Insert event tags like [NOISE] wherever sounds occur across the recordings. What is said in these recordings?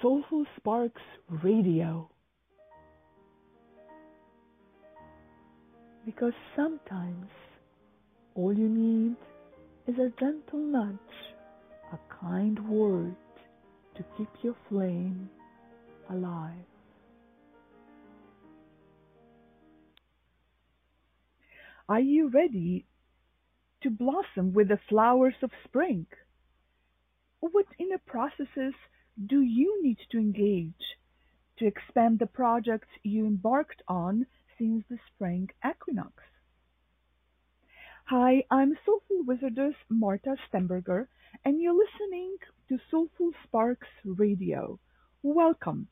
Soulful Sparks Radio. Because sometimes all you need is a gentle nudge, a kind word to keep your flame alive. Are you ready to blossom with the flowers of spring? What inner processes do you need to engage to expand the projects you embarked on since the spring equinox? Hi, I'm Soulful Wizardess Marta Stemberger, and you're listening to Soulful Sparks Radio. Welcome.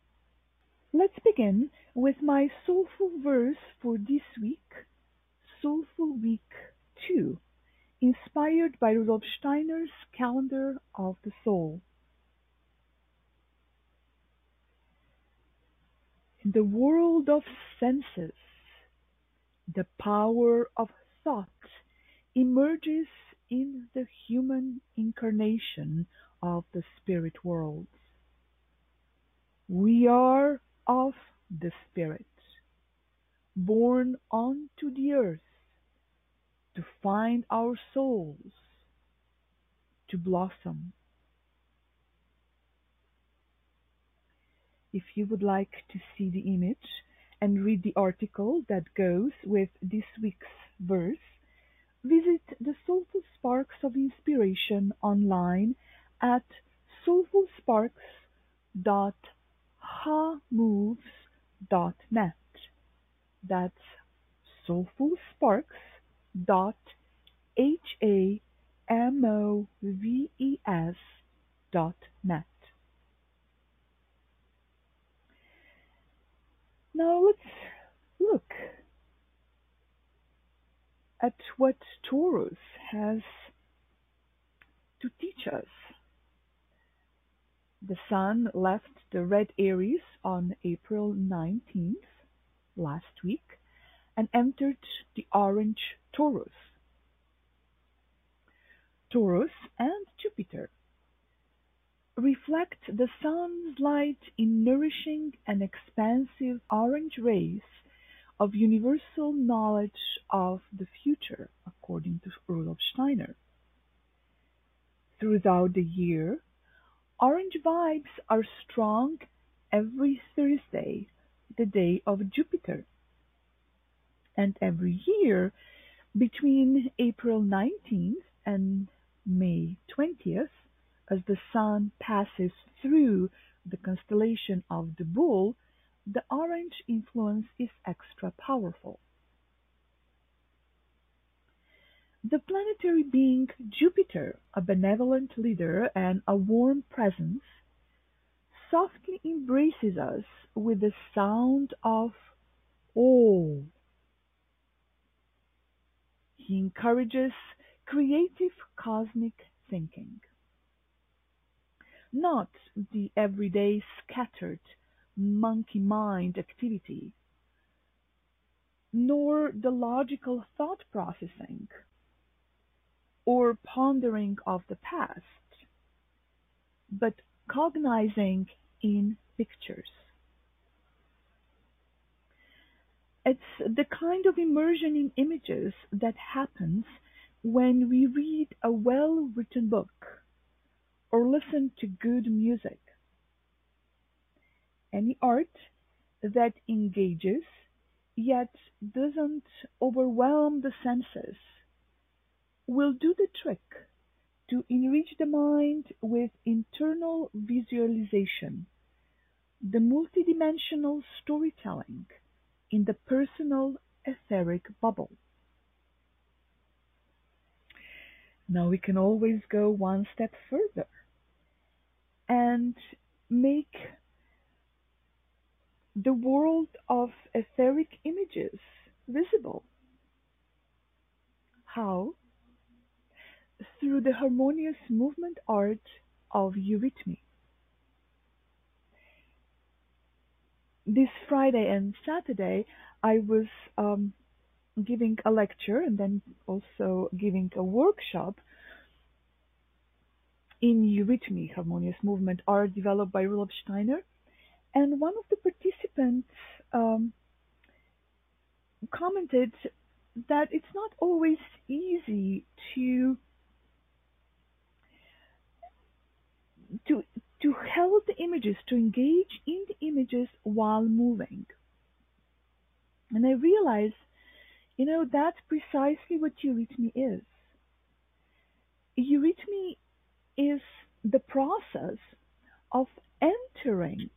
Let's begin with my soulful verse for this week, Soulful Week 2, inspired by Rudolf Steiner's Calendar of the Soul. The world of senses, the power of thought emerges in the human incarnation of the spirit world. We are of the spirit, born onto the earth to find our souls, to blossom. If you would like to see the image and read the article that goes with this week's verse, visit the Soulful Sparks of Inspiration online at soulfulsparks.hamoves.net. That's soulfulsparks.hamoves.net. Now let's look at what Taurus has to teach us. The Sun left the red Aries on April 19th, last week, and entered the orange Taurus. Taurus and Jupiter reflect the Sun's light in nourishing and expansive orange rays of universal knowledge of the future, according to Rudolf Steiner. Throughout the year, orange vibes are strong every Thursday, the day of Jupiter. And every year, between April 19th and May 20th, as the Sun passes through the constellation of the Bull, the orange influence is extra powerful. The planetary being Jupiter, a benevolent leader and a warm presence, softly embraces us with the sound of "oh". He encourages creative cosmic thinking. Not the everyday scattered monkey mind activity, nor the logical thought processing or pondering of the past, but cognizing in pictures. It's the kind of immersion in images that happens when we read a well written book or listen to good music. Any art that engages yet doesn't overwhelm the senses will do the trick to enrich the mind with internal visualization, the multidimensional storytelling in the personal etheric bubble. Now we can always go one step further and make the world of etheric images visible. How? Through the harmonious movement art of eurythmy. This Friday and Saturday, I was um, giving a lecture and then also giving a workshop in eurythmy, harmonious movement, are developed by Rudolf Steiner. And one of the participants um, commented that it's not always easy to to to hold the images, to engage in the images while moving. And I realized, you know, that's precisely what eurythmy is. Eurythmy is the process of entering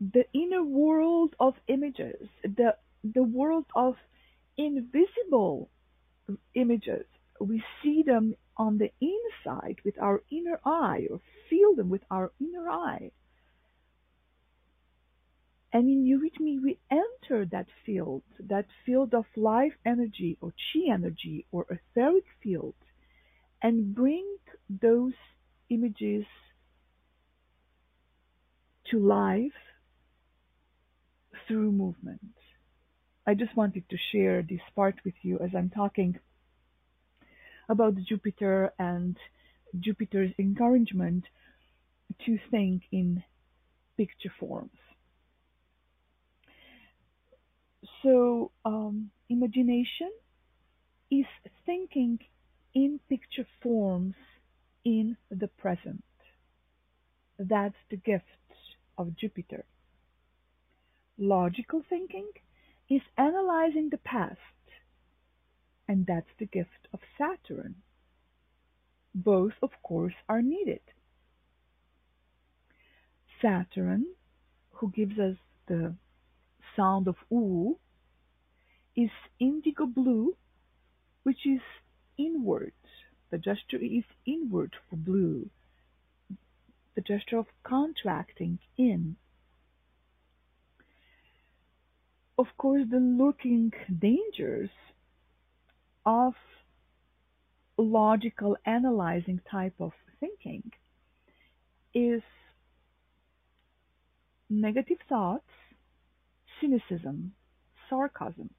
the inner world of images, the the world of invisible images. We see them on the inside with our inner eye or feel them with our inner eye. And in eurythmy, we enter that field, that field of life energy or chi energy or etheric field, and bring those images to life through movement. I just wanted to share this part with you as I'm talking about Jupiter and Jupiter's encouragement to think in picture forms. So, um, imagination is thinking in picture forms in the present. That's the gift of Jupiter. Logical thinking is analyzing the past, and that's the gift of Saturn. Both, of course, are needed. Saturn, who gives us the sound of oo, is indigo blue, which is inward. The gesture is inward for blue. The gesture of contracting in of course, the lurking dangers of logical analyzing type of thinking is negative thoughts, cynicism, sarcasm.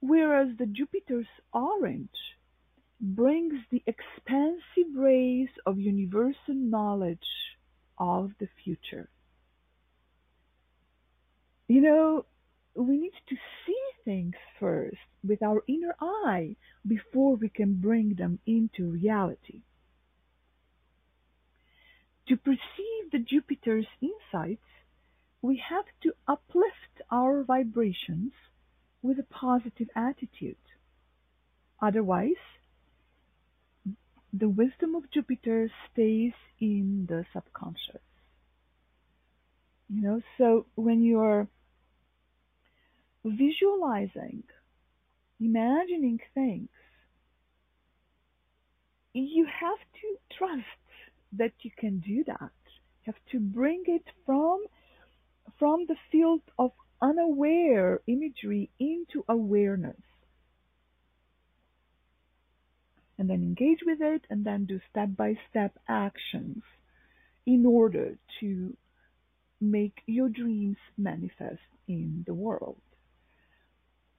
Whereas the Jupiter's orange brings the expansive rays of universal knowledge of the future you know, we need to see things first with our inner eye before we can bring them into reality. To perceive the Jupiter's insights, we have to uplift our vibrations with a positive attitude. Otherwise, the wisdom of Jupiter stays in the subconscious. You know, so when you're visualizing, imagining things, you have to trust that you can do that. You have to bring it from from the field of unaware imagery into awareness. And then engage with it and then do step by step actions in order to make your dreams manifest in the world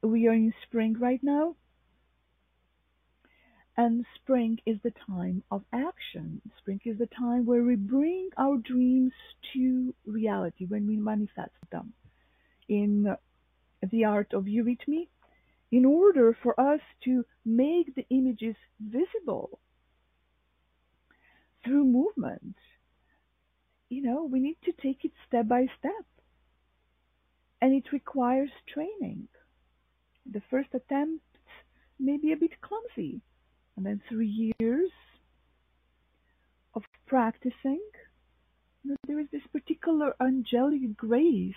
we are in spring right now. And spring is the time of action. Spring is the time where we bring our dreams to reality, when we manifest them. In the art of eurythmy, in order for us to make the images visible through movement, you know, we need to take it step by step. And it requires training the first attempt may be a bit clumsy, and then three years of practicing, you know, there is this particular angelic grace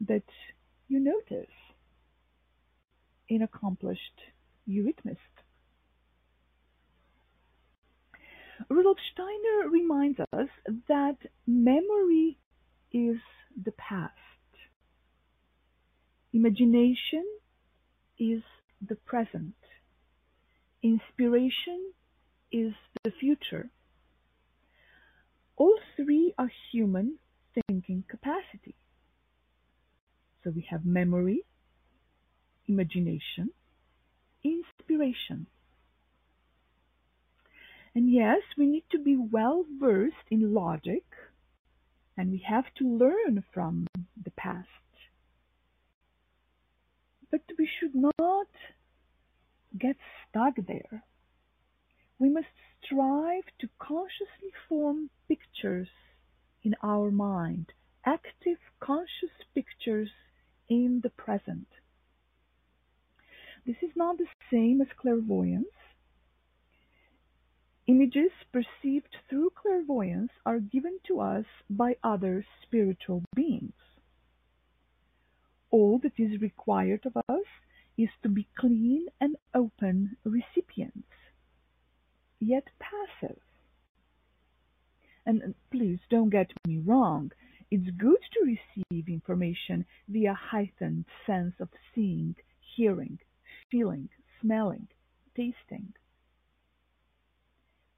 that you notice in accomplished eurythmist. Rudolf Steiner reminds us that memory is the past. Imagination is the present. Inspiration is the future. All three are human thinking capacity. So we have memory, imagination, inspiration. And yes, we need to be well versed in logic and we have to learn from the past. But we should not get stuck there. We must strive to consciously form pictures in our mind, active conscious pictures in the present. This is not the same as clairvoyance. Images perceived through clairvoyance are given to us by other spiritual beings. All that is required of us is to be clean and open recipients, yet passive. And please don't get me wrong, it's good to receive information via heightened sense of seeing, hearing, feeling, smelling, tasting.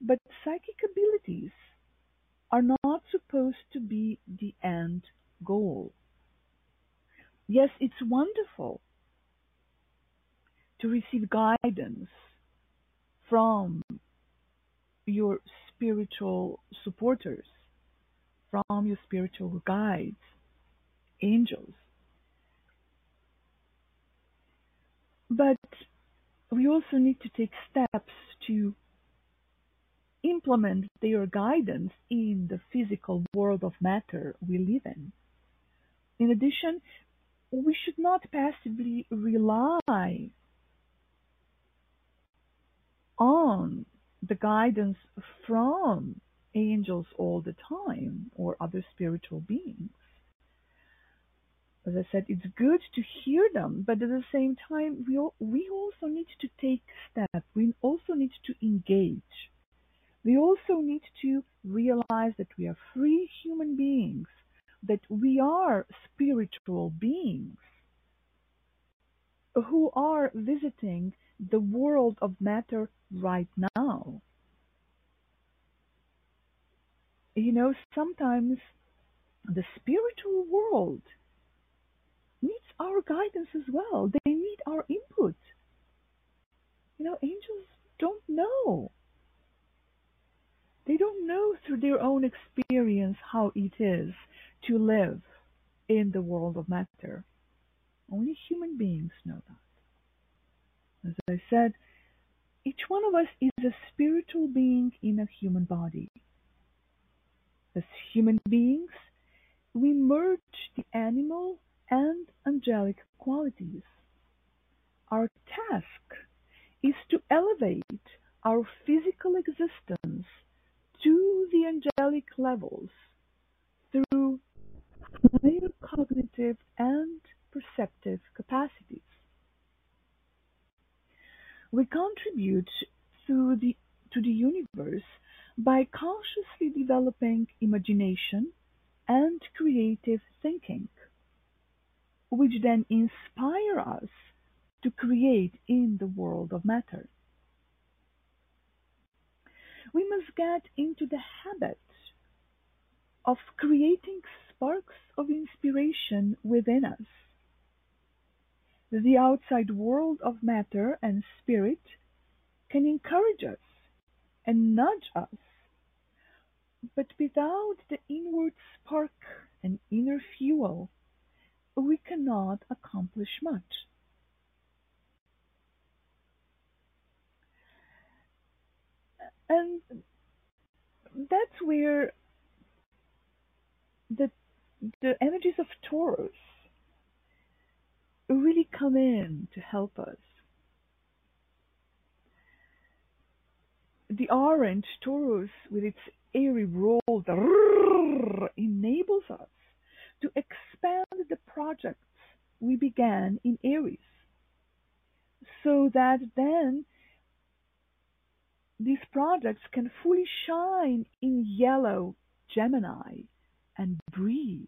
But psychic abilities are not supposed to be the end goal. Yes, it's wonderful to receive guidance from your spiritual supporters, from your spiritual guides, angels. But we also need to take steps to implement their guidance in the physical world of matter we live in. In addition, we should not passively rely on the guidance from angels all the time or other spiritual beings. As I said, it's good to hear them, but at the same time, we, we also need to take steps. We also need to engage. We also need to realize that we are free human beings, that we are spiritual beings who are visiting the world of matter right now. You know, sometimes the spiritual world needs our guidance as well. They need our input. You know, angels don't know. They don't know through their own experience how it is to live in the world of matter. Only human beings know that. As I said, each one of us is a spiritual being in a human body. As human beings, we merge the animal and angelic qualities. Our task is to elevate our physical existence to the angelic levels through higher cognitive and perceptive capacities. We contribute to the, to the universe by consciously developing imagination and creative thinking, which then inspire us to create in the world of matter. We must get into the habit of creating sparks of inspiration within us. The outside world of matter and spirit can encourage us and nudge us, but without the inward spark and inner fuel, we cannot accomplish much. And that's where the the energies of Taurus really come in to help us. The orange Taurus with its airy roll enables us to expand the projects we began in Aries so that then these projects can fully shine in yellow Gemini and breathe.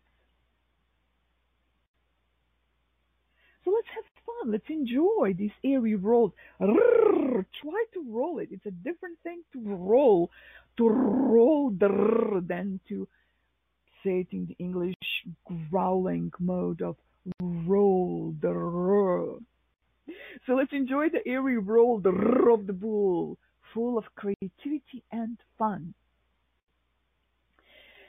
So let's have fun. Let's enjoy this airy roll. Try to roll it. It's a different thing to roll, to roll than to say it in the English growling mode of roll the So let's enjoy the airy roll of the bull full of creativity and fun.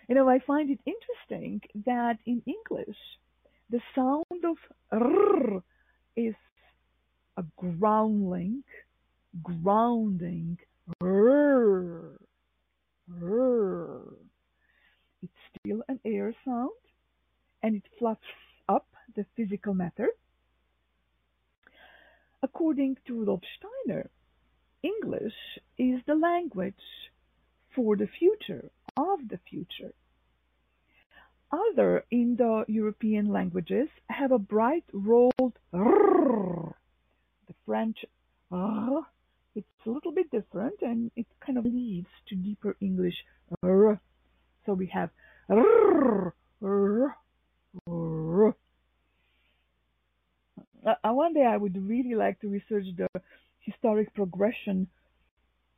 You know, I find it interesting that in English, the sound of r is a growling, grounding r. r. It's still an air sound, and it fluffs up the physical matter. According to Rudolf Steiner, English is the language for the future, of the future. Other Indo-European languages have a bright rolled r. The French r, it's a little bit different and it kind of leads to deeper English r. So we have r, r, r. Uh, one day I would really like to research the historic progression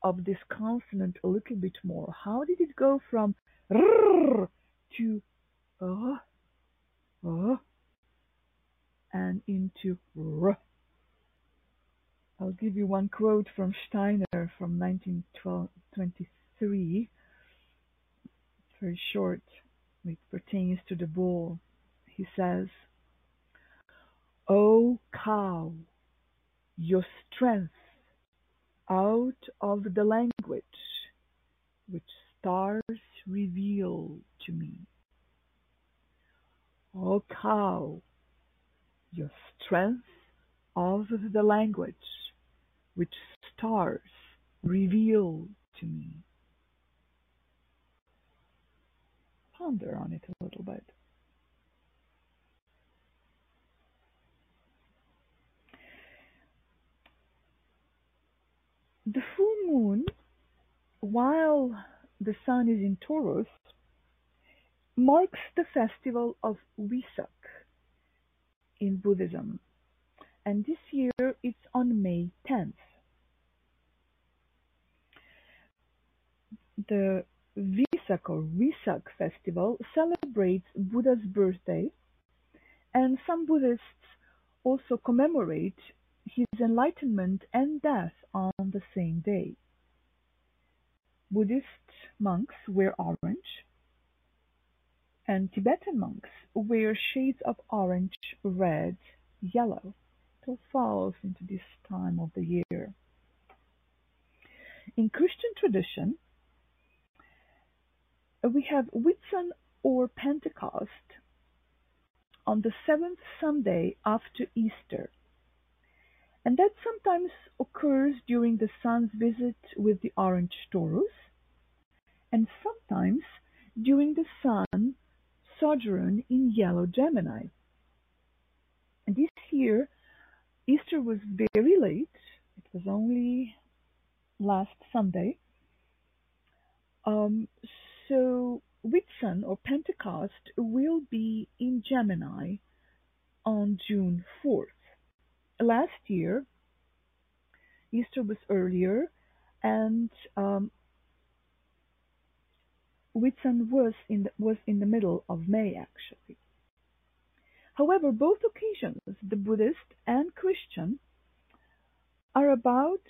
of this consonant a little bit more. How did it go from r to uh, uh, and into r? I'll give you one quote from Steiner from 1923. It's very short. It pertains to the bull. He says, O cow, your strength out of the language which stars reveal to me. O cow, your strength of the language which stars reveal to me. Ponder on it a little bit. The full moon, while the sun is in Taurus, marks the festival of Vesak in Buddhism, and this year it's on May 10th. The Vesak or Vesak festival celebrates Buddha's birthday, and some Buddhists also commemorate his enlightenment and death on the same day. Buddhist monks wear orange, and Tibetan monks wear shades of orange, red, yellow. It all falls into this time of the year. In Christian tradition, we have Whitsun or Pentecost on the seventh Sunday after Easter and that sometimes occurs during the sun's visit with the orange Taurus, and sometimes during the sun sojourn in yellow Gemini. And this year, Easter was very late. It was only last Sunday. Um, so Whitsun or Pentecost will be in Gemini on June 4th last year, Easter was earlier, and um, Whitsun was in the, was in the middle of May actually. However, both occasions, the Buddhist and Christian, are about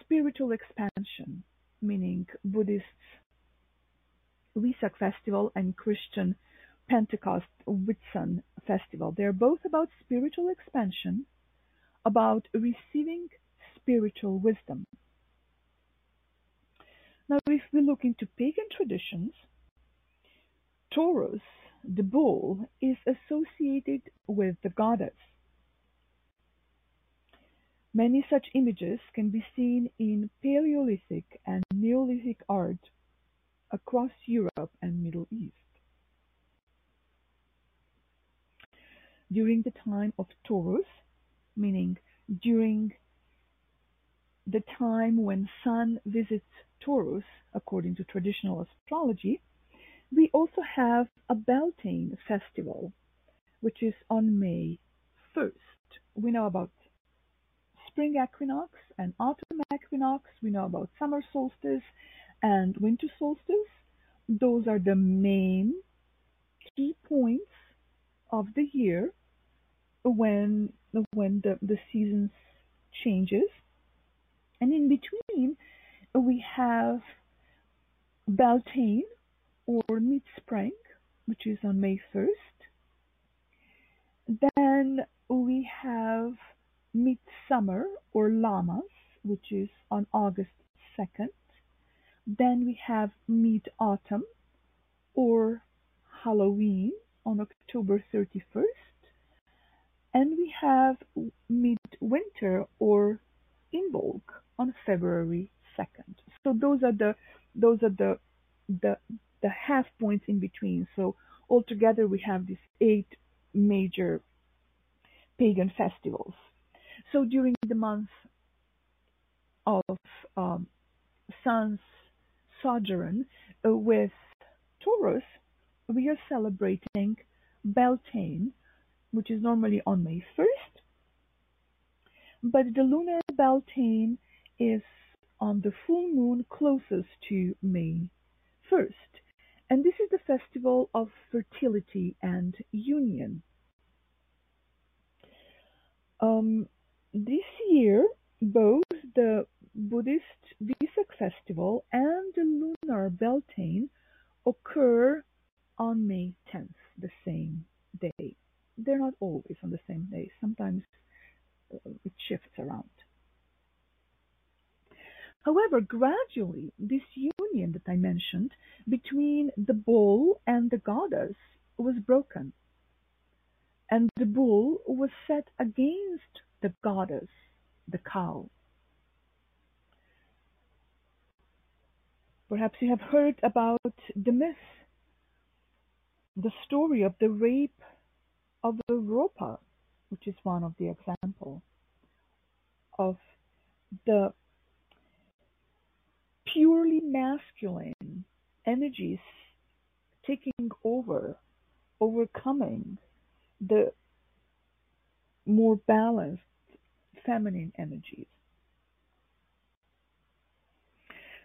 spiritual expansion, meaning Buddhists Vesak festival and Christian Pentecost Whitsun festival. They are both about spiritual expansion about receiving spiritual wisdom. Now, if we look into pagan traditions, Taurus, the bull, is associated with the goddess. Many such images can be seen in Paleolithic and Neolithic art across Europe and Middle East. During the time of Taurus, meaning during the time when Sun visits Taurus, according to traditional astrology, we also have a Beltane festival, which is on May 1st. We know about spring equinox and autumn equinox. We know about summer solstice and winter solstice. Those are the main key points of the year when when the, the seasons changes. And in between, we have Beltane or Mid-Spring, which is on May 1st. Then we have Midsummer or Lammas, which is on August 2nd. Then we have Mid-Autumn or Halloween on October 31st. And we have Midwinter or Imbolc on February 2nd. So those are the those are the the the half points in between. So altogether we have these eight major pagan festivals. So during the month of um, Sun's sojourn uh, with Taurus, we are celebrating Beltane, which is normally on May 1st, but the lunar Beltane is on the full moon closest to May 1st, and this is the festival of fertility and union. Um, this year, both the Buddhist Vesak festival and the lunar Beltane occur on May 10th, the same day. They're not always on the same day. Sometimes uh, it shifts around. However, gradually, this union that I mentioned between the bull and the goddess was broken, and the bull was set against the goddess, the cow. Perhaps you have heard about the myth, the story of the rape of Europa, which is one of the examples of the purely masculine energies taking over, overcoming the more balanced feminine energies.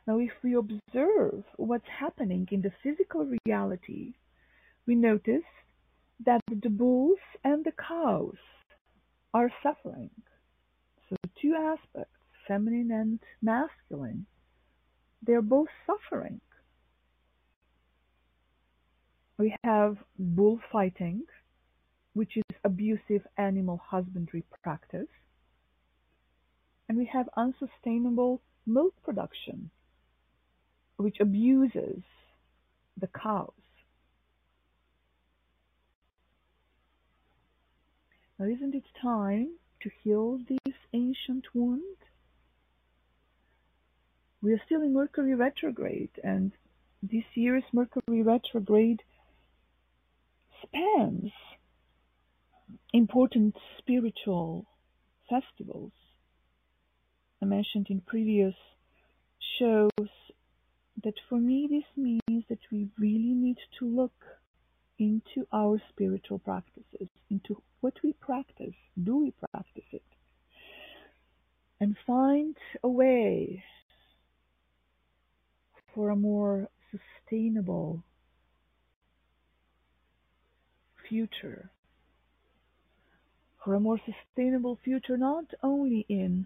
Now, if we observe what's happening in the physical reality, we notice that the bulls and the cows are suffering. So, two aspects, feminine and masculine, they're both suffering. We have bullfighting, which is abusive animal husbandry practice, and we have unsustainable milk production, which abuses the cows. Now, isn't it time to heal this ancient wound? We are still in Mercury retrograde, and this year's Mercury retrograde spans important spiritual festivals. I mentioned in previous shows that for me this means that we really need to look into our spiritual practices, into what we practice. Do we practice it? And find a way for a more sustainable future. For a more sustainable future, not only in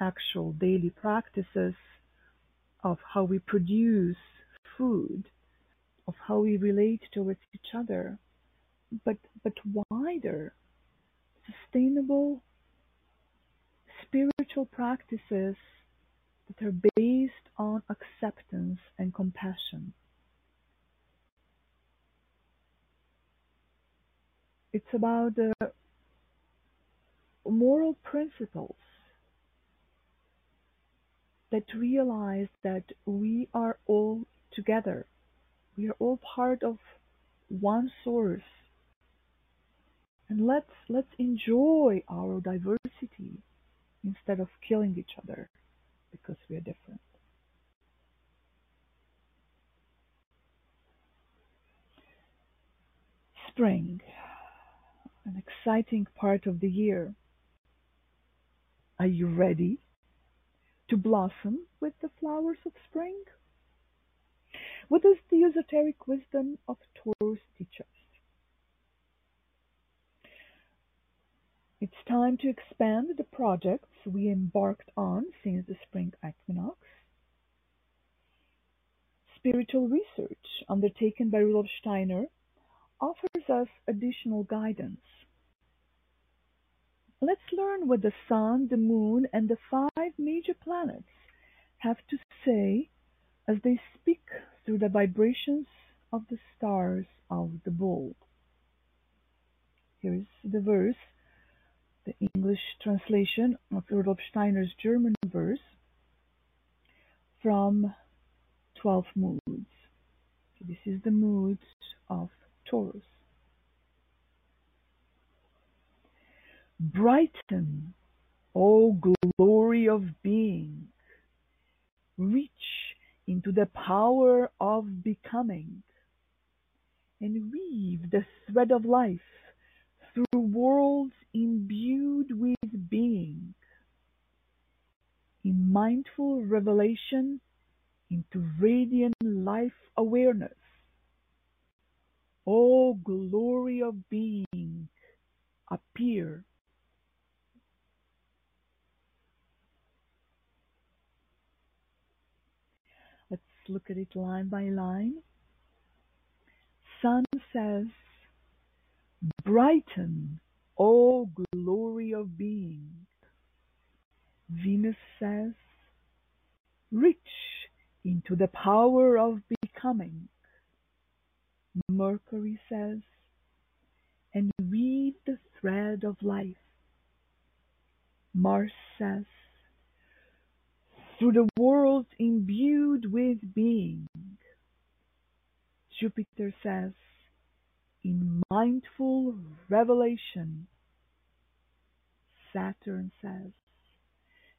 actual daily practices of how we produce food, of how we relate towards each other, but, but wider, sustainable spiritual practices are based on acceptance and compassion. It's about the moral principles that realize that we are all together. We are all part of one source. And let's let's enjoy our diversity instead of killing each other because we are different. Spring, an exciting part of the year. Are you ready to blossom with the flowers of spring? What does the esoteric wisdom of Taurus teach us? It's time to expand the projects we embarked on since the spring equinox spiritual research undertaken by Rudolf Steiner offers us additional guidance. Let's learn what the Sun, the Moon, and the five major planets have to say as they speak through the vibrations of the stars of the bull. Here's the verse, the English translation of Rudolf Steiner's German verse from 12 moods. So this is the moods of Taurus. Brighten, O glory of being. Reach into the power of becoming and weave the thread of life through worlds imbued with being. In mindful revelation into radiant life awareness. O glory of being, appear. Let's look at it line by line. Sun says, Brighten, O glory of being. Venus says, Reach into the power of becoming. Mercury says, and weave the thread of life. Mars says, through the worlds imbued with being. Jupiter says, in mindful revelation. Saturn says,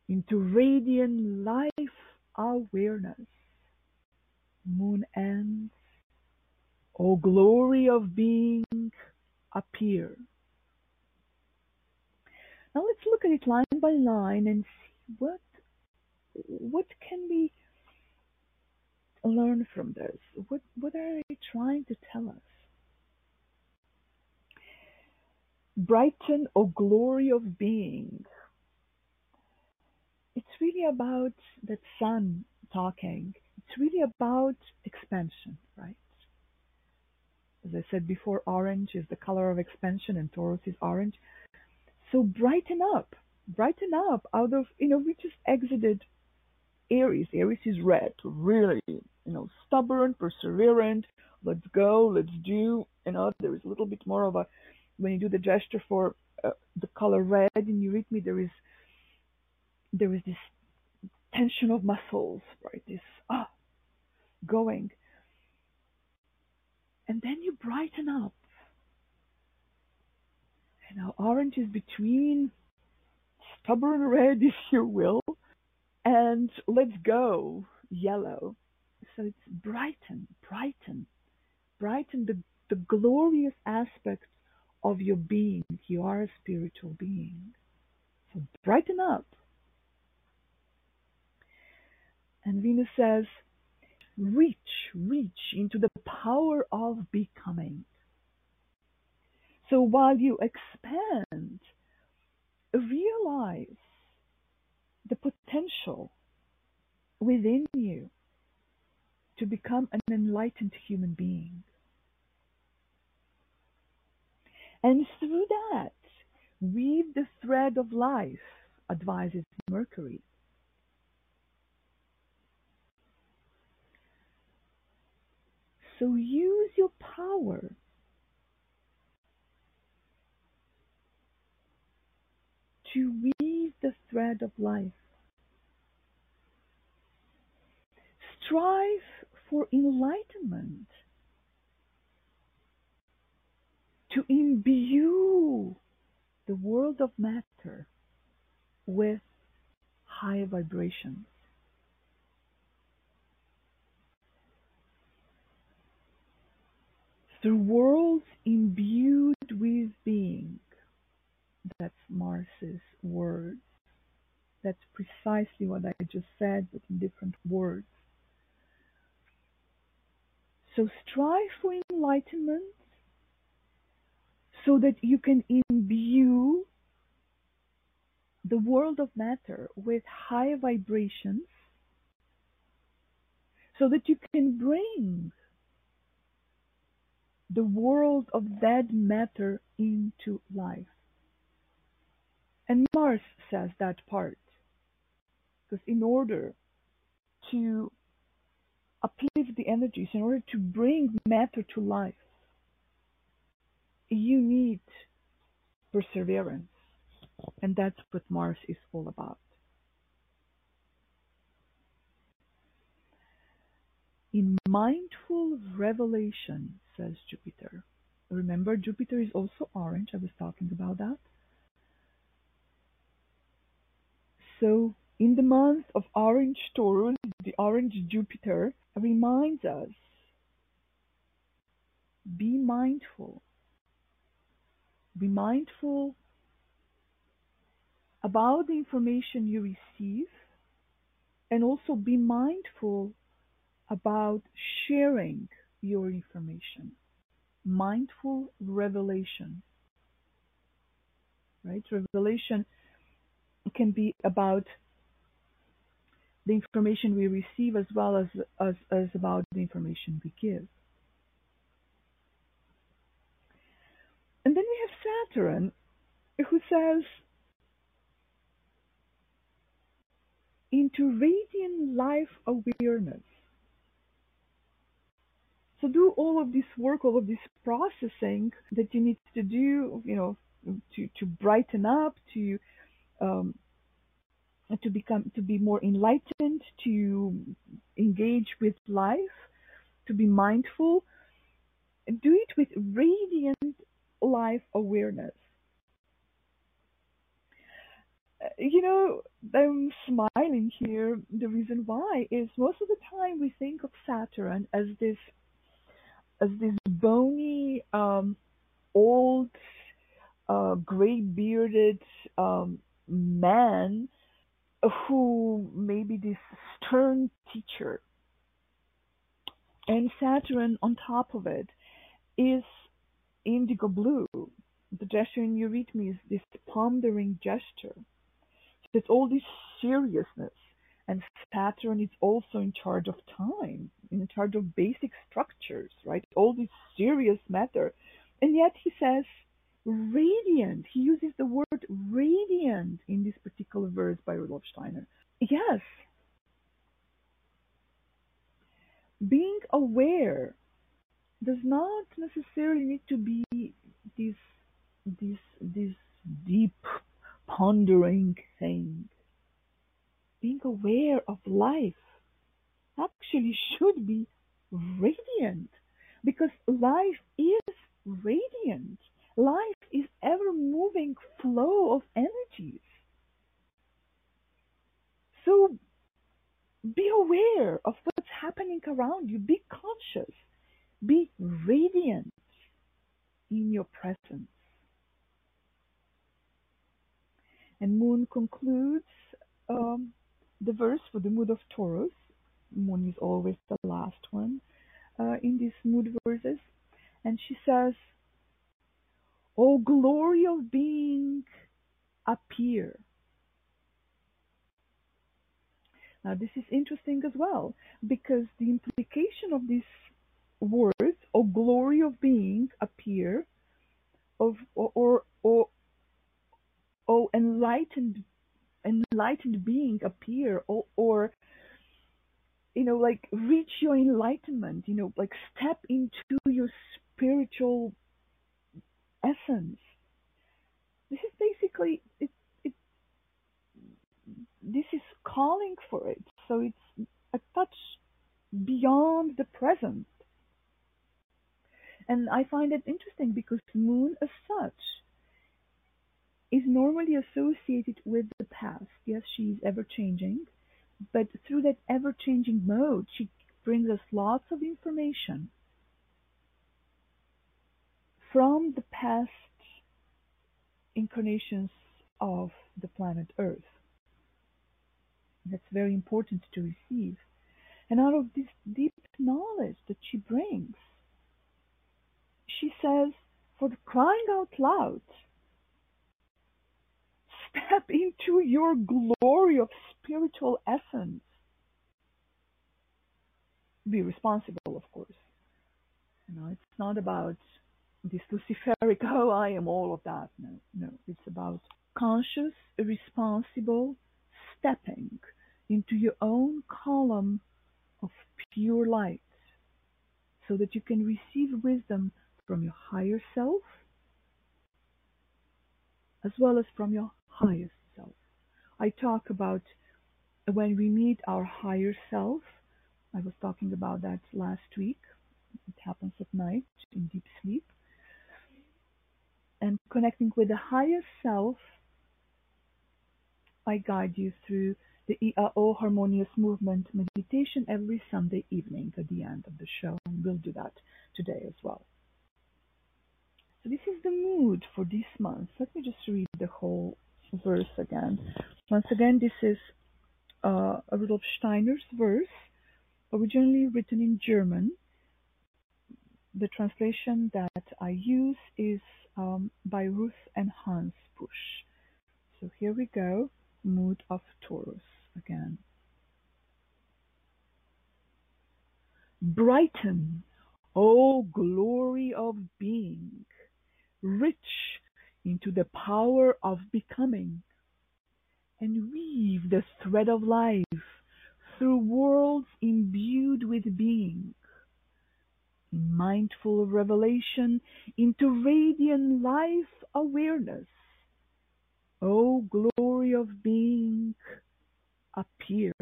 into radiant life awareness. Moon ends, O glory of being, appear. Now let's look at it line by line and see what what can we learn from this? What what are they trying to tell us? Brighten, O glory of being. It's really about that sun talking. It's really about expansion, right? As I said before, orange is the color of expansion and Taurus is orange. So brighten up, brighten up out of, you know, we just exited Aries. Aries is red, really, you know, stubborn, perseverant, let's go, let's do, you know, there is a little bit more of a, when you do the gesture for uh, the color red in eurythmy, there is, there is this tension of muscles, right? This, ah, going. And then you brighten up. And now orange is between stubborn red, [LAUGHS] if you will, and let's go yellow. So it's brighten, brighten, brighten the, the glorious aspect of your being. You are a spiritual being. So brighten up. And Venus says, reach, reach into the power of becoming. So while you expand, realize the potential within you to become an enlightened human being. And through that, weave the thread of life, advises Mercury. So use your power to weave the thread of life. Strive for enlightenment, to imbue the world of matter with high vibrations. Through worlds imbued with being, that's Mars's words. That's precisely what I just said, but in different words. So strive for enlightenment so that you can imbue the world of matter with high vibrations so that you can bring the world of dead matter into life. And Mars says that part. Because in order to uplift the energies, in order to bring matter to life, you need perseverance. And that's what Mars is all about. In mindful revelation, says Jupiter. Remember, Jupiter is also orange. I was talking about that. So, in the month of Orange Taurus, the orange Jupiter reminds us be mindful. Be mindful about the information you receive and also be mindful about sharing your information. Mindful revelation. Right? Revelation can be about the information we receive as well as, as, as about the information we give. And then Saturn, who says, into radiant life awareness. So do all of this work, all of this processing that you need to do, you know, to, to brighten up, to um, to become to be more enlightened, to engage with life, to be mindful. Do it with radiant life awareness. You know, I'm smiling here. The reason why is most of the time we think of Saturn as this as this bony, um, old, uh, gray bearded um, man who may be this stern teacher. And Saturn, on top of it, is indigo blue. The gesture in eurythmy is this pondering gesture. So it's all this seriousness. And Saturn is also in charge of time, in charge of basic structures, right? All this serious matter. And yet he says, radiant. He uses the word radiant in this particular verse by Rudolf Steiner. Yes. Being aware does not necessarily need to be this this this deep pondering thing. Being aware of life actually should be radiant because life is radiant Life is ever moving flow of energies. So be aware of what's happening around you. Be conscious. Be radiant in your presence. And Moon concludes um, the verse for the mood of Taurus. Moon is always the last one uh, in these mood verses. And she says, O glory of being, appear. Now, this is interesting as well because the implication of these words, "O glory of being, appear," of or or, or "O enlightened enlightened being, appear," or, or you know, like reach your enlightenment. You know, like step into your spiritual essence. This is basically it, it. This is calling for it, so it's a touch beyond the present. And I find it interesting because the moon as such is normally associated with the past. Yes, she is ever changing, but through that ever changing mode, she brings us lots of information from the past incarnations of the planet Earth. That's very important to receive. And out of this deep knowledge that she brings, she says, for crying out loud, step into your glory of spiritual essence. be responsible, of course. You know, it's not about this Luciferic, [LAUGHS] oh, I am all of that. No, no, it's about conscious, responsible stepping into your own column of pure light so that you can receive wisdom from your higher self as well as from your highest self. I talk about when we meet our higher self. I was talking about that last week. It happens at night in deep sleep. And connecting with the higher self, I guide you through the Iao Harmonious Movement meditation every Sunday evening at the end of the show. And we'll do that today as well. So this is the mood for this month. Let me just read the whole verse again. Once again, this is uh, Rudolf Steiner's verse, originally written in German. The translation that I use is um, by Ruth and Hans Busch. So here we go, mood of Taurus again. Brighten, O glory of being, rich into the power of becoming, and weave the thread of life through worlds imbued with being. In mindful revelation into radiant life awareness. O glory of being, appear.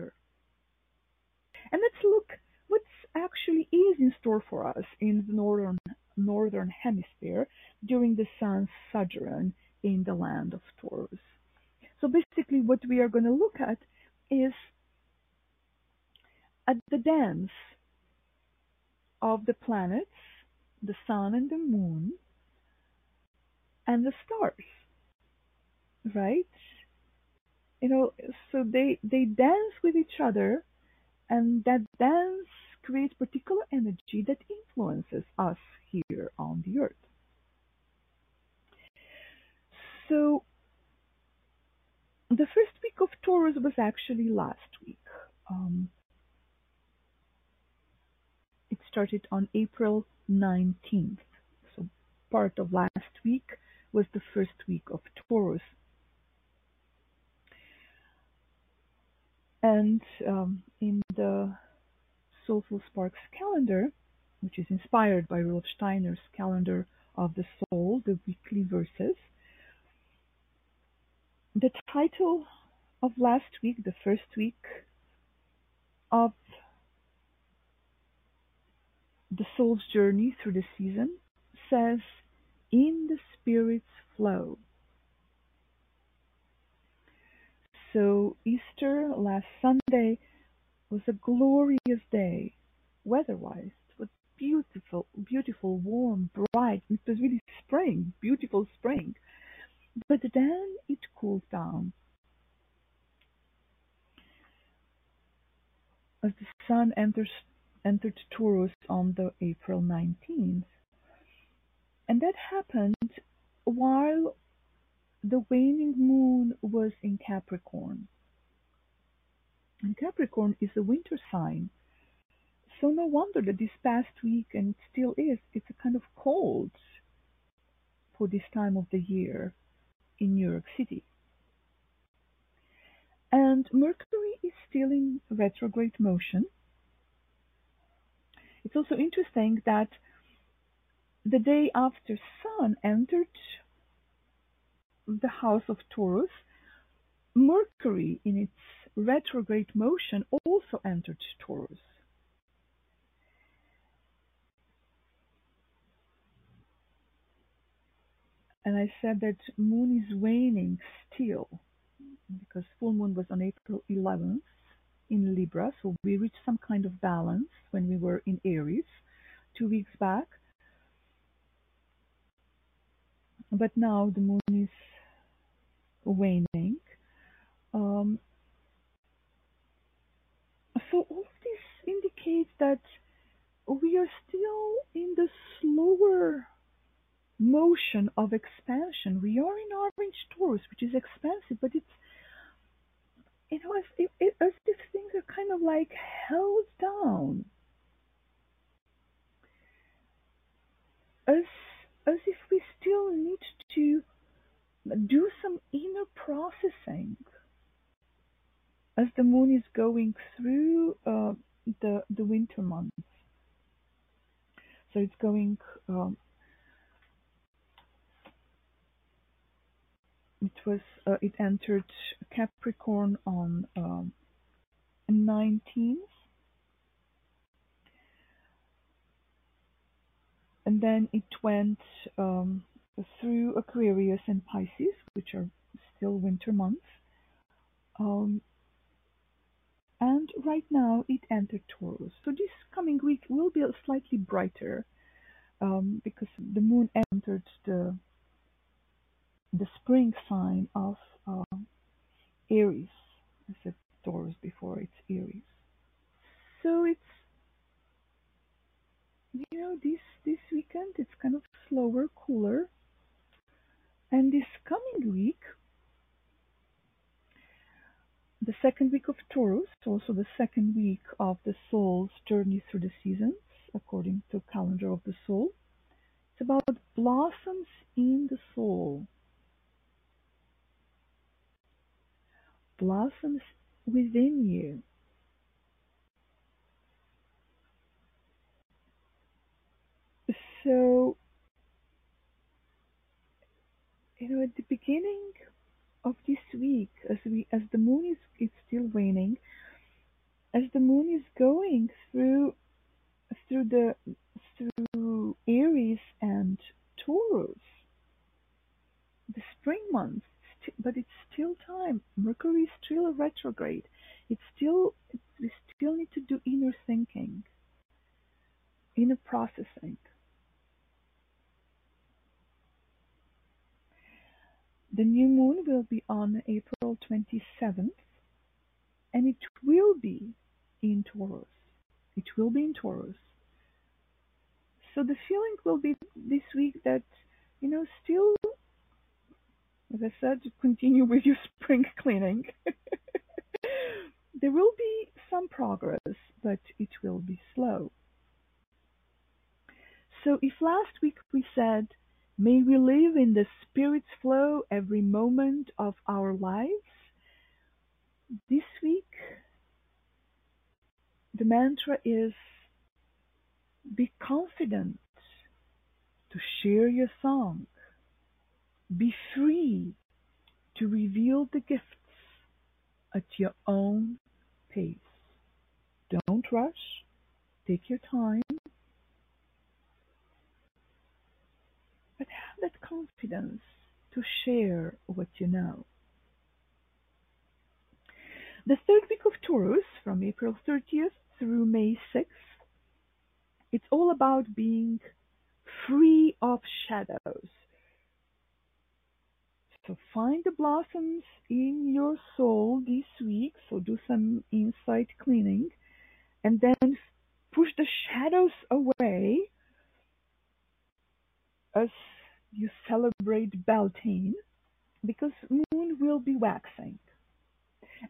And let's look what actually is in store for us in the northern northern hemisphere during the sun's sojourn in the land of Taurus. So basically what we are going to look at is at the dance of the planets, the sun and the moon, and the stars. Right? You know, so they they dance with each other and that dance creates particular energy that influences us here on the earth. So the first week of Taurus was actually last week. Um, it started on April 19th. So part of last week was the first week of Taurus. And um, in the Soulful Sparks calendar, which is inspired by Rudolf Steiner's calendar of the soul, the weekly verses. The title of last week, the first week of the soul's journey through the season, says, In the Spirit's Flow. So, Easter last Sunday was a glorious day, weather wise It was beautiful, beautiful, warm, bright. It was really spring, beautiful spring. But then it cooled down. As the sun enters, entered Taurus on the April 19th. And that happened while the waning moon was in Capricorn. And Capricorn is a winter sign so no wonder that this past week, and still is, it's a kind of cold for this time of the year in New York City. And Mercury is still in retrograde motion. It's also interesting that the day after Sun entered the house of Taurus, Mercury in its retrograde motion also entered Taurus. and I said that moon is waning still because full moon was on April 11th in Libra, so we reached some kind of balance when we were in Aries two weeks back. But now the moon is waning. that we are still in the slower motion of expansion. We are in Orange Taurus, which is expansive, but it's you know as if, as if things are kind of like held down, as as if we still need to do some inner processing as the moon is going through. Uh, the the winter months. So it's going. Um, it was. Uh, it entered Capricorn on um, 19th, and then it went um, through Aquarius and Pisces, which are still winter months. Um, and right now it entered Taurus. So this coming week will be slightly brighter um, because the moon entered the the spring sign of uh, Aries. I said Taurus before; it's Aries. So it's you know this this weekend it's kind of slower, cooler, and this coming week the second week of Taurus, also the second week of the soul's journey through the seasons, according to calendar of the soul. It's about blossoms in the soul. Blossoms within you. So, you know, at the beginning of this week, as we as the moon is it's still waning, as the moon is going through through the through Aries and Taurus, the spring months, but it's still time. Mercury is still retrograde. It's still we still need to do inner thinking, inner processing. The new moon will be on April 27th, and it will be in Taurus. It will be in Taurus. So the feeling will be this week that, you know, still, as I said, continue with your [LAUGHS] spring cleaning. [LAUGHS] there will be some progress, but it will be slow. So if last week we said May we live in the Spirit's flow every moment of our lives. This week, the mantra is be confident to share your song. Be free to reveal the gifts at your own pace. Don't rush. Take your time. but have that confidence to share what you know. The third week of Taurus, from April 30th through May 6th, it's all about being free of shadows. So find the blossoms in your soul this week, so do some insight cleaning, and then push the shadows away as you celebrate Beltane because moon will be waxing.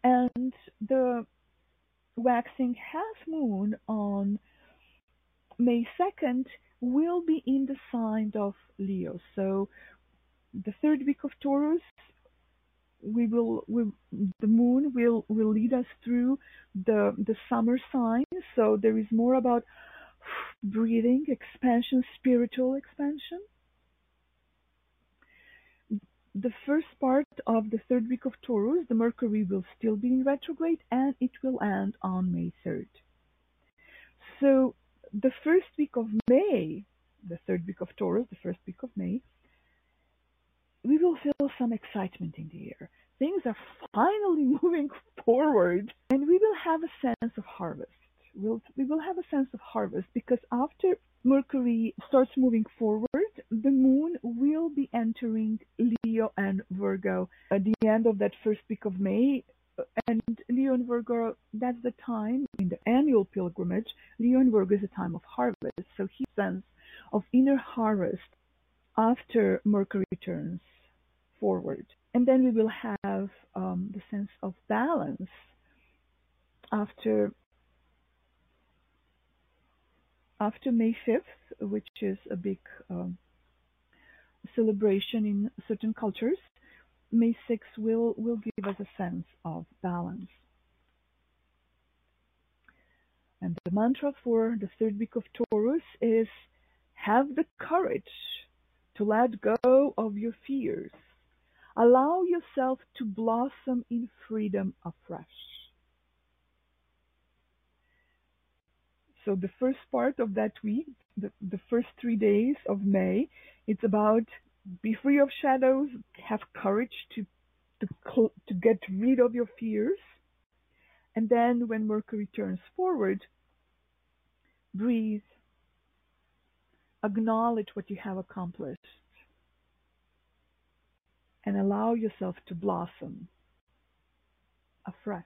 And the waxing half moon on May 2nd will be in the sign of Leo. So the third week of Taurus, we will, we, the moon will, will lead us through the, the summer signs. So there is more about breathing, expansion, spiritual expansion the first part of the third week of Taurus, the Mercury will still be in retrograde and it will end on May 3rd. So the first week of May, the third week of Taurus, the first week of May, we will feel some excitement in the air. Things are finally [LAUGHS] moving forward and we will have a sense of harvest. We'll, we will have a sense of harvest because after Mercury starts moving forward, the moon will be entering Leo and Virgo at the end of that first week of May. And Leo and Virgo, that's the time in the annual pilgrimage. Leo and Virgo is a time of harvest. So he sense of inner harvest after Mercury turns forward. And then we will have um, the sense of balance after after May 5th, which is a big um, celebration in certain cultures, May 6th will, will give us a sense of balance. And the mantra for the third week of Taurus is have the courage to let go of your fears. Allow yourself to blossom in freedom afresh. So the first part of that week, the, the first three days of May, it's about be free of shadows, have courage to to, to get rid of your fears. And then when Mercury turns forward, breathe, acknowledge what you have accomplished, and allow yourself to blossom afresh.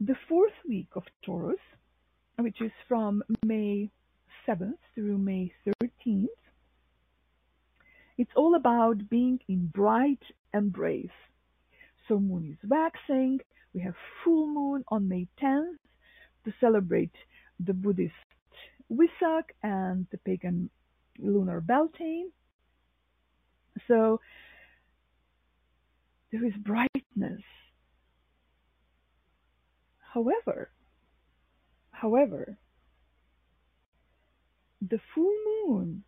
The fourth week of Taurus, which is from May 7th through May 13th, it's all about being in bright embrace. So moon is waxing. We have full moon on May 10th to celebrate the Buddhist Wesak and the pagan lunar Beltane. So there is brightness. However, however, the full moon,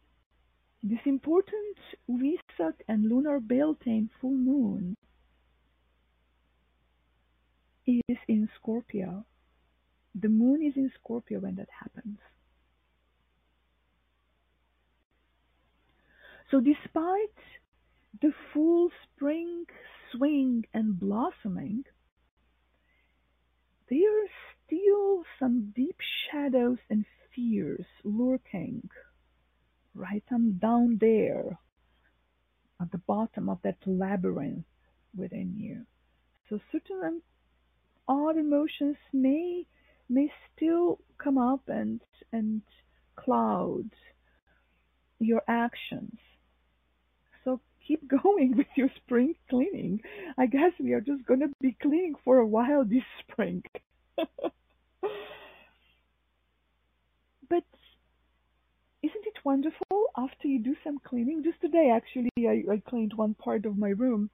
this important Wesak and lunar Beltane full moon, is in Scorpio. The moon is in Scorpio when that happens. So, despite the full spring swing and blossoming, there are still some deep shadows and fears lurking right on down there at the bottom of that labyrinth within you. So certain odd emotions may may still come up and and cloud your actions. Keep [LAUGHS] going with your spring cleaning. I guess we are just going to be cleaning for a while this spring. [LAUGHS] but isn't it wonderful after you do some cleaning? Just today, actually, I, I cleaned one part of my room,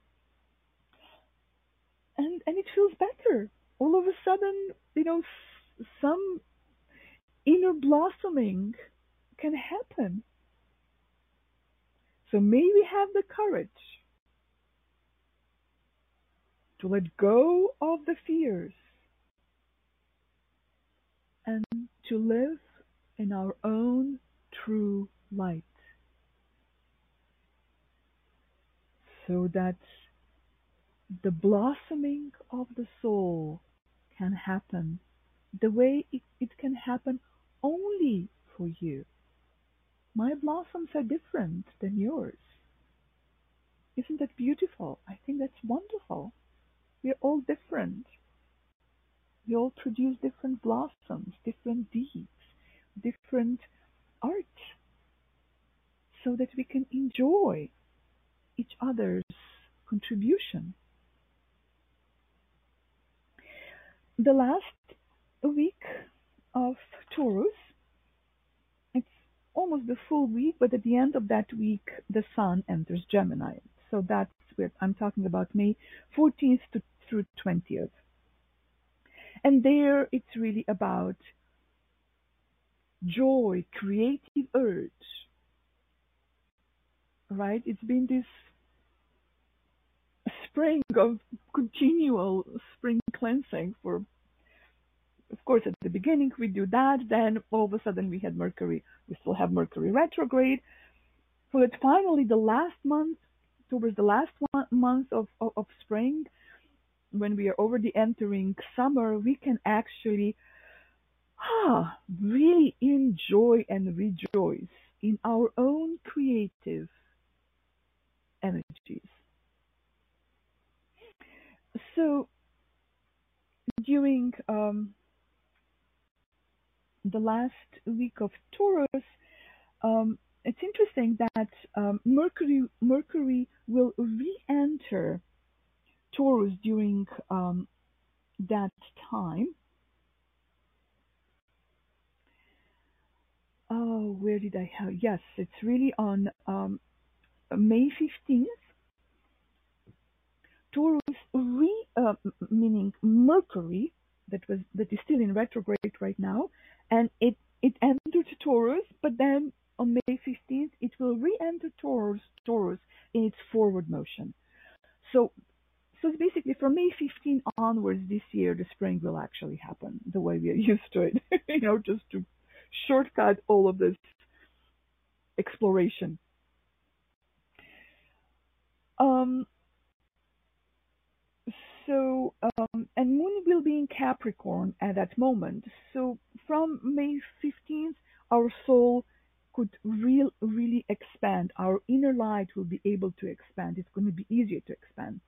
and and it feels better. All of a sudden, you know, some inner blossoming can happen. So may we have the courage to let go of the fears and to live in our own true light so that the blossoming of the soul can happen the way it, it can happen only for you. My blossoms are different than yours. Isn't that beautiful? I think that's wonderful. We're all different. We all produce different blossoms, different deeds, different art, so that we can enjoy each other's contribution. The last week of Taurus, almost the full week, but at the end of that week, the Sun enters Gemini. So that's where I'm talking about May 14th to, through 20th. And there it's really about joy, creative urge. Right? It's been this spring of continual spring cleansing for of course at the beginning we do that then all of a sudden we had mercury we still have mercury retrograde. So that finally the last month towards the last one, month of, of, of spring when we are already entering summer we can actually ah, really enjoy and rejoice in our own creative energies. So during um, the last week of Taurus, um, it's interesting that um, Mercury Mercury will re-enter Taurus during um, that time. Oh, where did I have? Yes, it's really on um, May 15th. Taurus re, uh, meaning Mercury, that was that is still in retrograde right now, and it it entered Taurus, but then on May 15th it will re-enter Taurus, Taurus in its forward motion. So, so it's basically from May 15 onwards this year, the spring will actually happen the way we are [LAUGHS] used to it. [LAUGHS] you know, just to shortcut all of this exploration. Um, so, um, and Moon will be in Capricorn at that moment. So from May 15th, our soul could real, really expand. Our inner light will be able to expand. It's going to be easier to expand.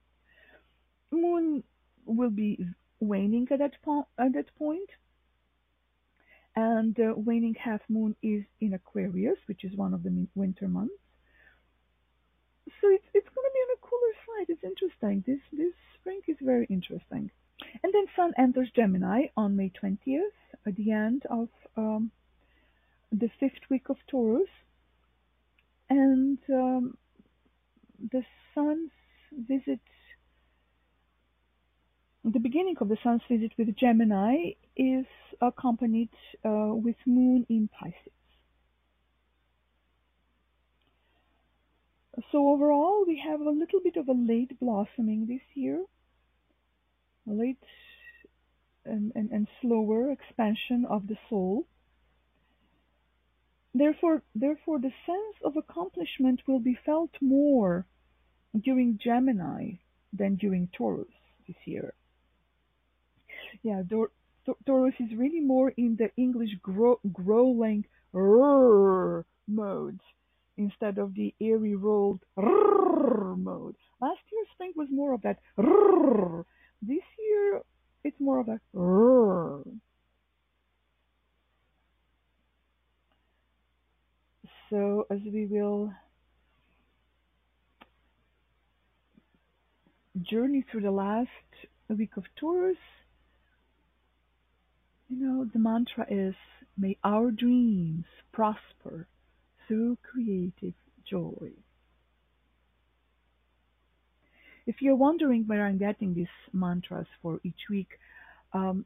Moon will be waning at that, at that point. And uh, waning half moon is in Aquarius, which is one of the winter months. So it's, it's side. It's interesting. This, this spring is very interesting. And then Sun enters Gemini on May 20th, at the end of um, the fifth week of Taurus. And um, the Sun's visit, the beginning of the Sun's visit with Gemini is accompanied uh, with Moon in Pisces. So overall, we have a little bit of a late blossoming this year, a late and, and, and slower expansion of the soul. Therefore, therefore, the sense of accomplishment will be felt more during Gemini than during Taurus this year. Yeah, Taurus is really more in the English gro- growling mode instead of the airy rolled mode. Last year's spring was more of that. This year it's more of a. So as we will journey through the last week of Taurus, you know, the mantra is, may our dreams prosper through creative joy. If you're wondering where I'm getting these mantras for each week, um,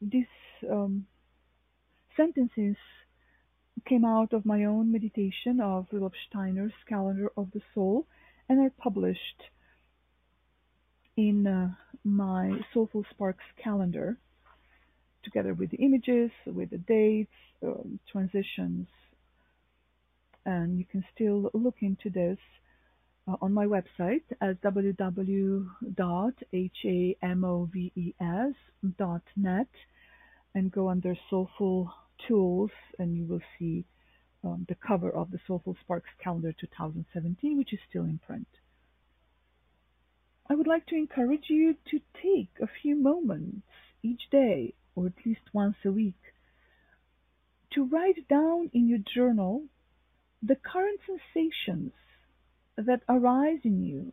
these um, sentences came out of my own meditation of Rudolf Steiner's Calendar of the Soul and are published in uh, my Soulful Sparks calendar together with the images, with the dates, um, transitions, and you can still look into this uh, on my website at www.hamoves.net and go under Soulful Tools and you will see um, the cover of the Soulful Sparks Calendar 2017, which is still in print. I would like to encourage you to take a few moments each day or at least once a week, to write down in your journal the current sensations that arise in you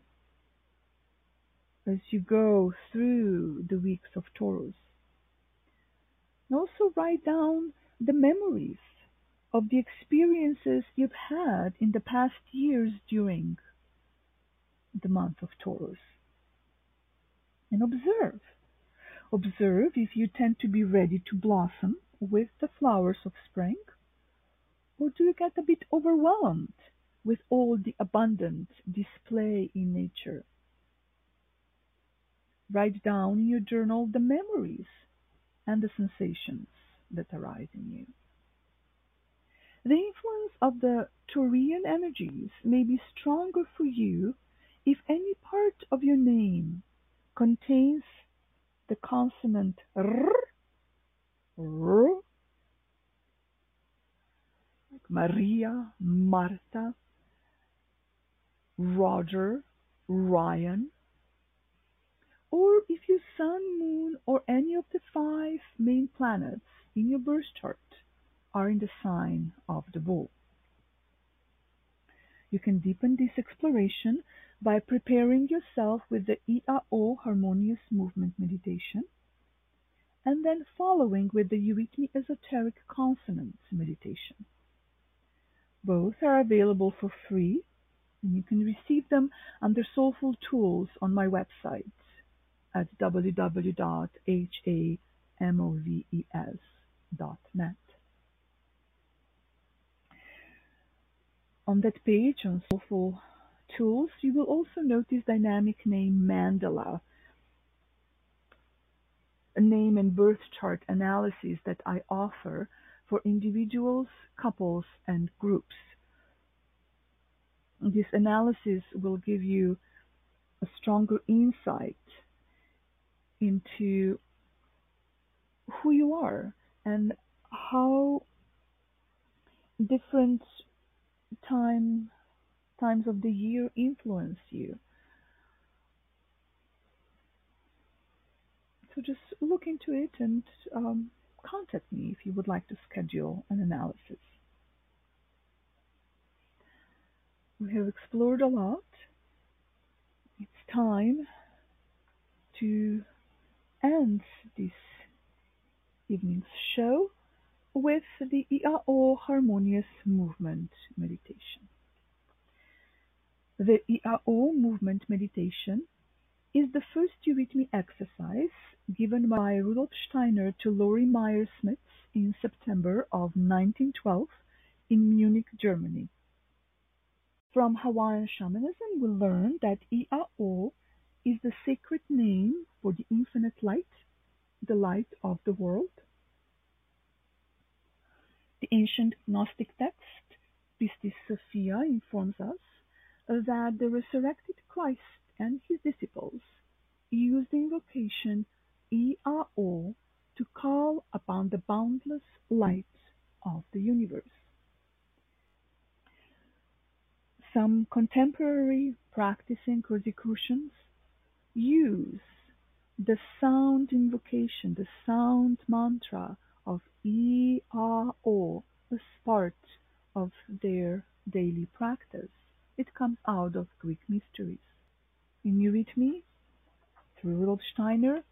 as you go through the weeks of Taurus. And also write down the memories of the experiences you've had in the past years during the month of Taurus. And observe Observe if you tend to be ready to blossom with the flowers of spring, or do you get a bit overwhelmed with all the abundant display in nature? Write down in your journal the memories and the sensations that arise in you. The influence of the Taurian energies may be stronger for you if any part of your name contains the consonant r, r, like Maria, Marta, Roger, Ryan, or if your sun, moon, or any of the five main planets in your birth chart are in the sign of the bull. You can deepen this exploration by preparing yourself with the Iao harmonious movement meditation and then following with the Eurythmy Esoteric Consonance meditation. Both are available for free, and you can receive them under Soulful Tools on my website at www.hamoves.net. On that page on Soulful Tools, you will also notice dynamic name Mandala, a name and birth chart analysis that I offer for individuals, couples, and groups. This analysis will give you a stronger insight into who you are and how different time times of the year influence you. So just look into it and um, contact me if you would like to schedule an analysis. We have explored a lot. It's time to end this evening's show with the Iao Harmonious Movement Meditation. The Iao Movement Meditation is the first eurythmy exercise given by Rudolf Steiner to Lori Meyer Smith in September of 1912 in Munich, Germany. From Hawaiian shamanism, we learn that Iao is the sacred name for the infinite light, the light of the world. The ancient Gnostic text, Pistis Sophia, informs us that the resurrected Christ and his disciples used the invocation Iao to call upon the boundless light of the universe. Some contemporary practicing Rosicrucians use the sound invocation, the sound mantra of Iao as part of their daily practice. It comes out of Greek mysteries. In Eurythmy, through Rudolf Steiner,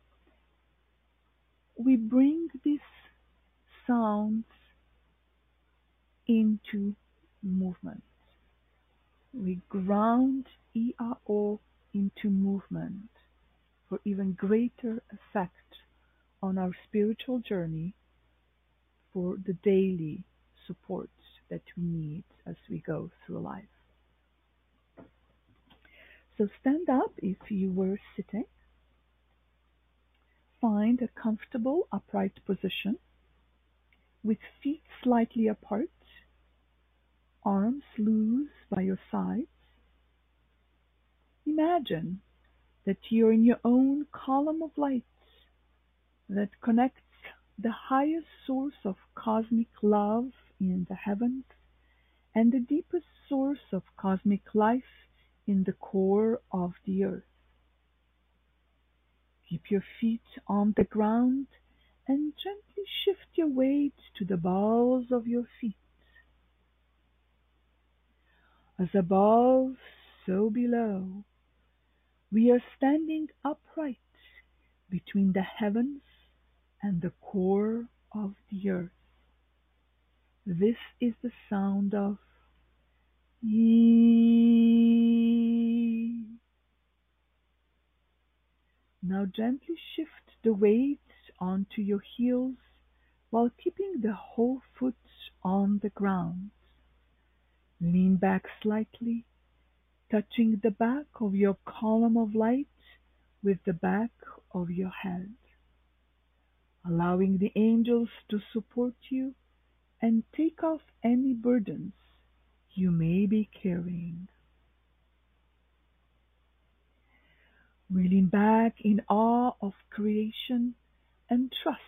we bring these sounds into movement. We ground Iao into movement for even greater effect on our spiritual journey for the daily support that we need as we go through life. So stand up if you were sitting. Find a comfortable upright position with feet slightly apart, arms loose by your sides. Imagine that you're in your own column of light that connects the highest source of cosmic love in the heavens and the deepest source of cosmic life in the core of the earth. Keep your feet on the ground and gently shift your weight to the balls of your feet. As above, so below, we are standing upright between the heavens and the core of the earth. This is the sound of E. Now gently shift the weight onto your heels while keeping the whole foot on the ground. Lean back slightly, touching the back of your column of light with the back of your head. Allowing the angels to support you and take off any burdens you may be carrying. Reeling back in awe of creation and trust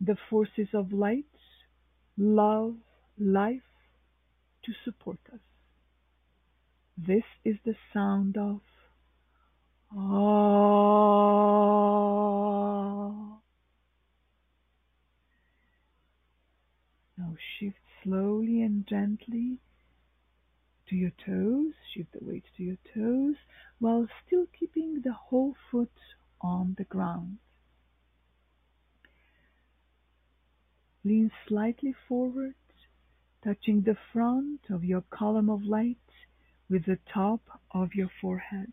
the forces of light, love, life to support us. This is the sound of Ah. Now shift slowly and gently to your toes, shift the weight to your toes, while still keeping the whole foot on the ground. Lean slightly forward, touching the front of your column of light with the top of your forehead.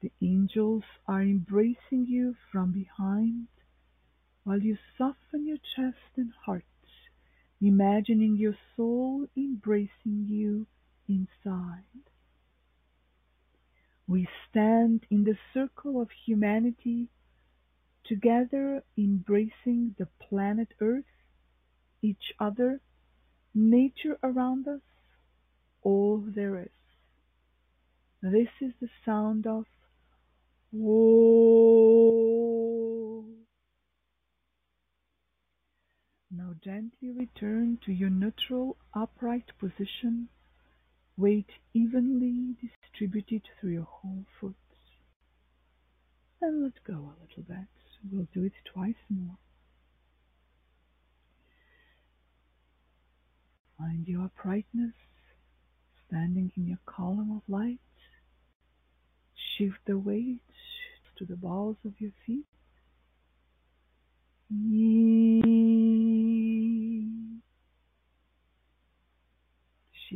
The angels are embracing you from behind while you soften your chest and heart, imagining your soul embracing you inside. We stand in the circle of humanity together embracing the planet Earth, each other, nature around us, all there is. This is the sound of Whoa. Gently return to your neutral upright position, weight evenly distributed through your whole foot. And let go a little bit. We'll do it twice more. Find your uprightness standing in your column of light. Shift the weight to the balls of your feet.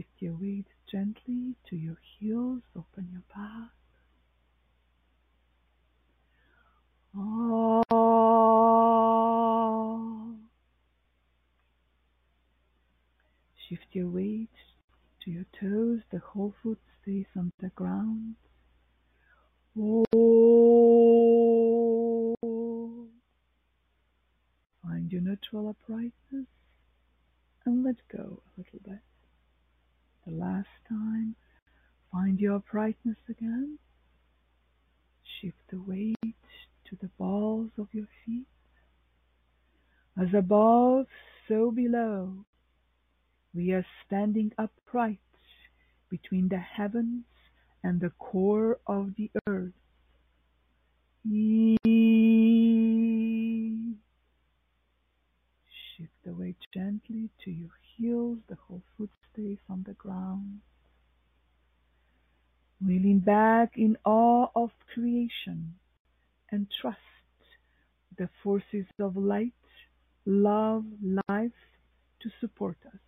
Shift your weight gently to your heels. Open your back. Shift your weight to your toes. The whole foot stays on the ground. Find your neutral uprightness and let go a little bit. The last time, find your brightness again. Shift the weight to the balls of your feet. As above, so below. We are standing upright between the heavens and the core of the earth. Shift the weight gently to your heels. The whole foot stays on the ground. We lean back in awe of creation and trust the forces of light, love, life to support us.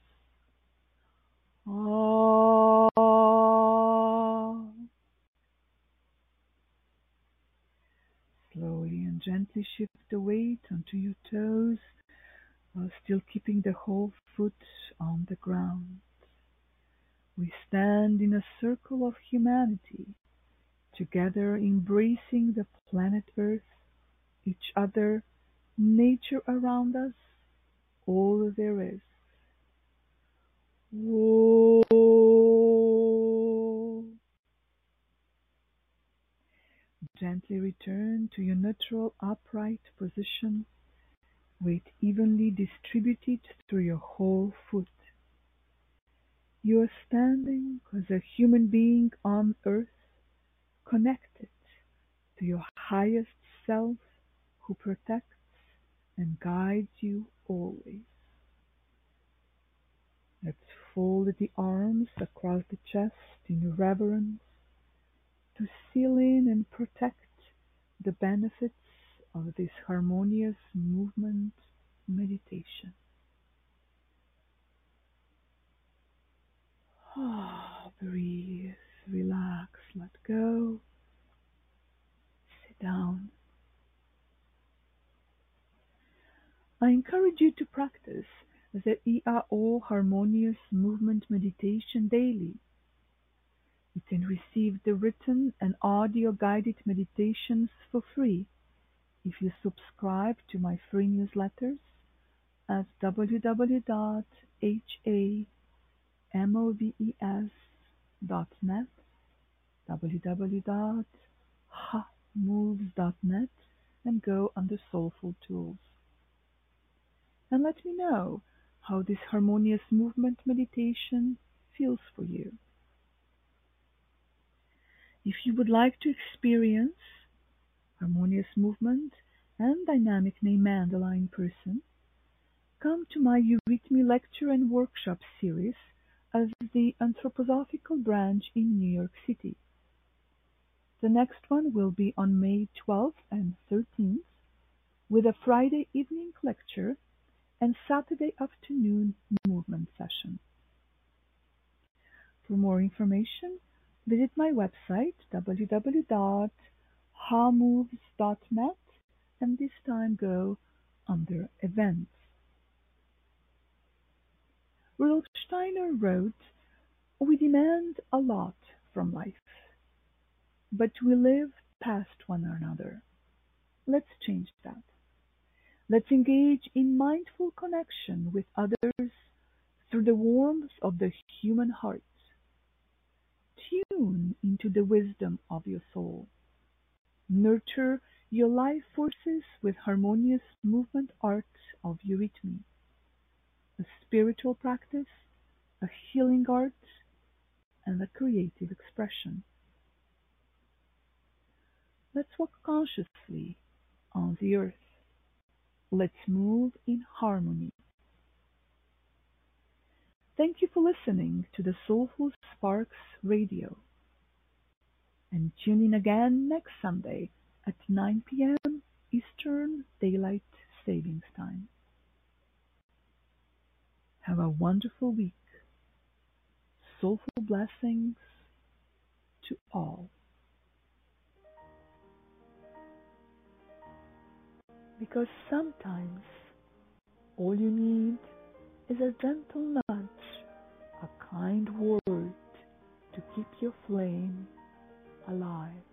Ah. Slowly and gently shift the weight onto your toes while still keeping the whole foot on the ground. We stand in a circle of humanity, together embracing the planet Earth, each other, nature around us, all there is. Whoa. Gently return to your neutral upright position, weight evenly distributed through your whole foot. You are standing as a human being on earth, connected to your highest self who protects and guides you always. Let's fold the arms across the chest in reverence to seal in and protect the benefits of this harmonious movement meditation. Ah, breathe, relax, let go. Sit down. I encourage you to practice the Iao Harmonious Movement Meditation daily. You can receive the written and audio guided meditations for free if you subscribe to my free newsletters at www.hamoves.net, www.hamoves.net, and go under Soulful Tools. And let me know how this harmonious movement meditation feels for you. If you would like to experience harmonious movement and dynamic name mandala in person, come to my Eurythmy lecture and workshop series as the Anthroposophical branch in New York City. The next one will be on May 12th and 13th with a Friday evening lecture and Saturday afternoon movement session. For more information, visit my website www.hamoves.net and this time go under events. Rudolf Steiner wrote, We demand a lot from life, but we live past one another. Let's change that. Let's engage in mindful connection with others through the warmth of the human heart. Tune into the wisdom of your soul. Nurture your life forces with harmonious movement art of eurythmy, a spiritual practice, a healing art, and a creative expression. Let's walk consciously on the earth. Let's move in harmony. Thank you for listening to the Soulful Sparks Radio. And tune in again next Sunday at 9 p.m. Eastern Daylight Savings Time. Have a wonderful week. Soulful blessings to all. Because sometimes all you need is a gentle nudge, a kind word to keep your flame alive.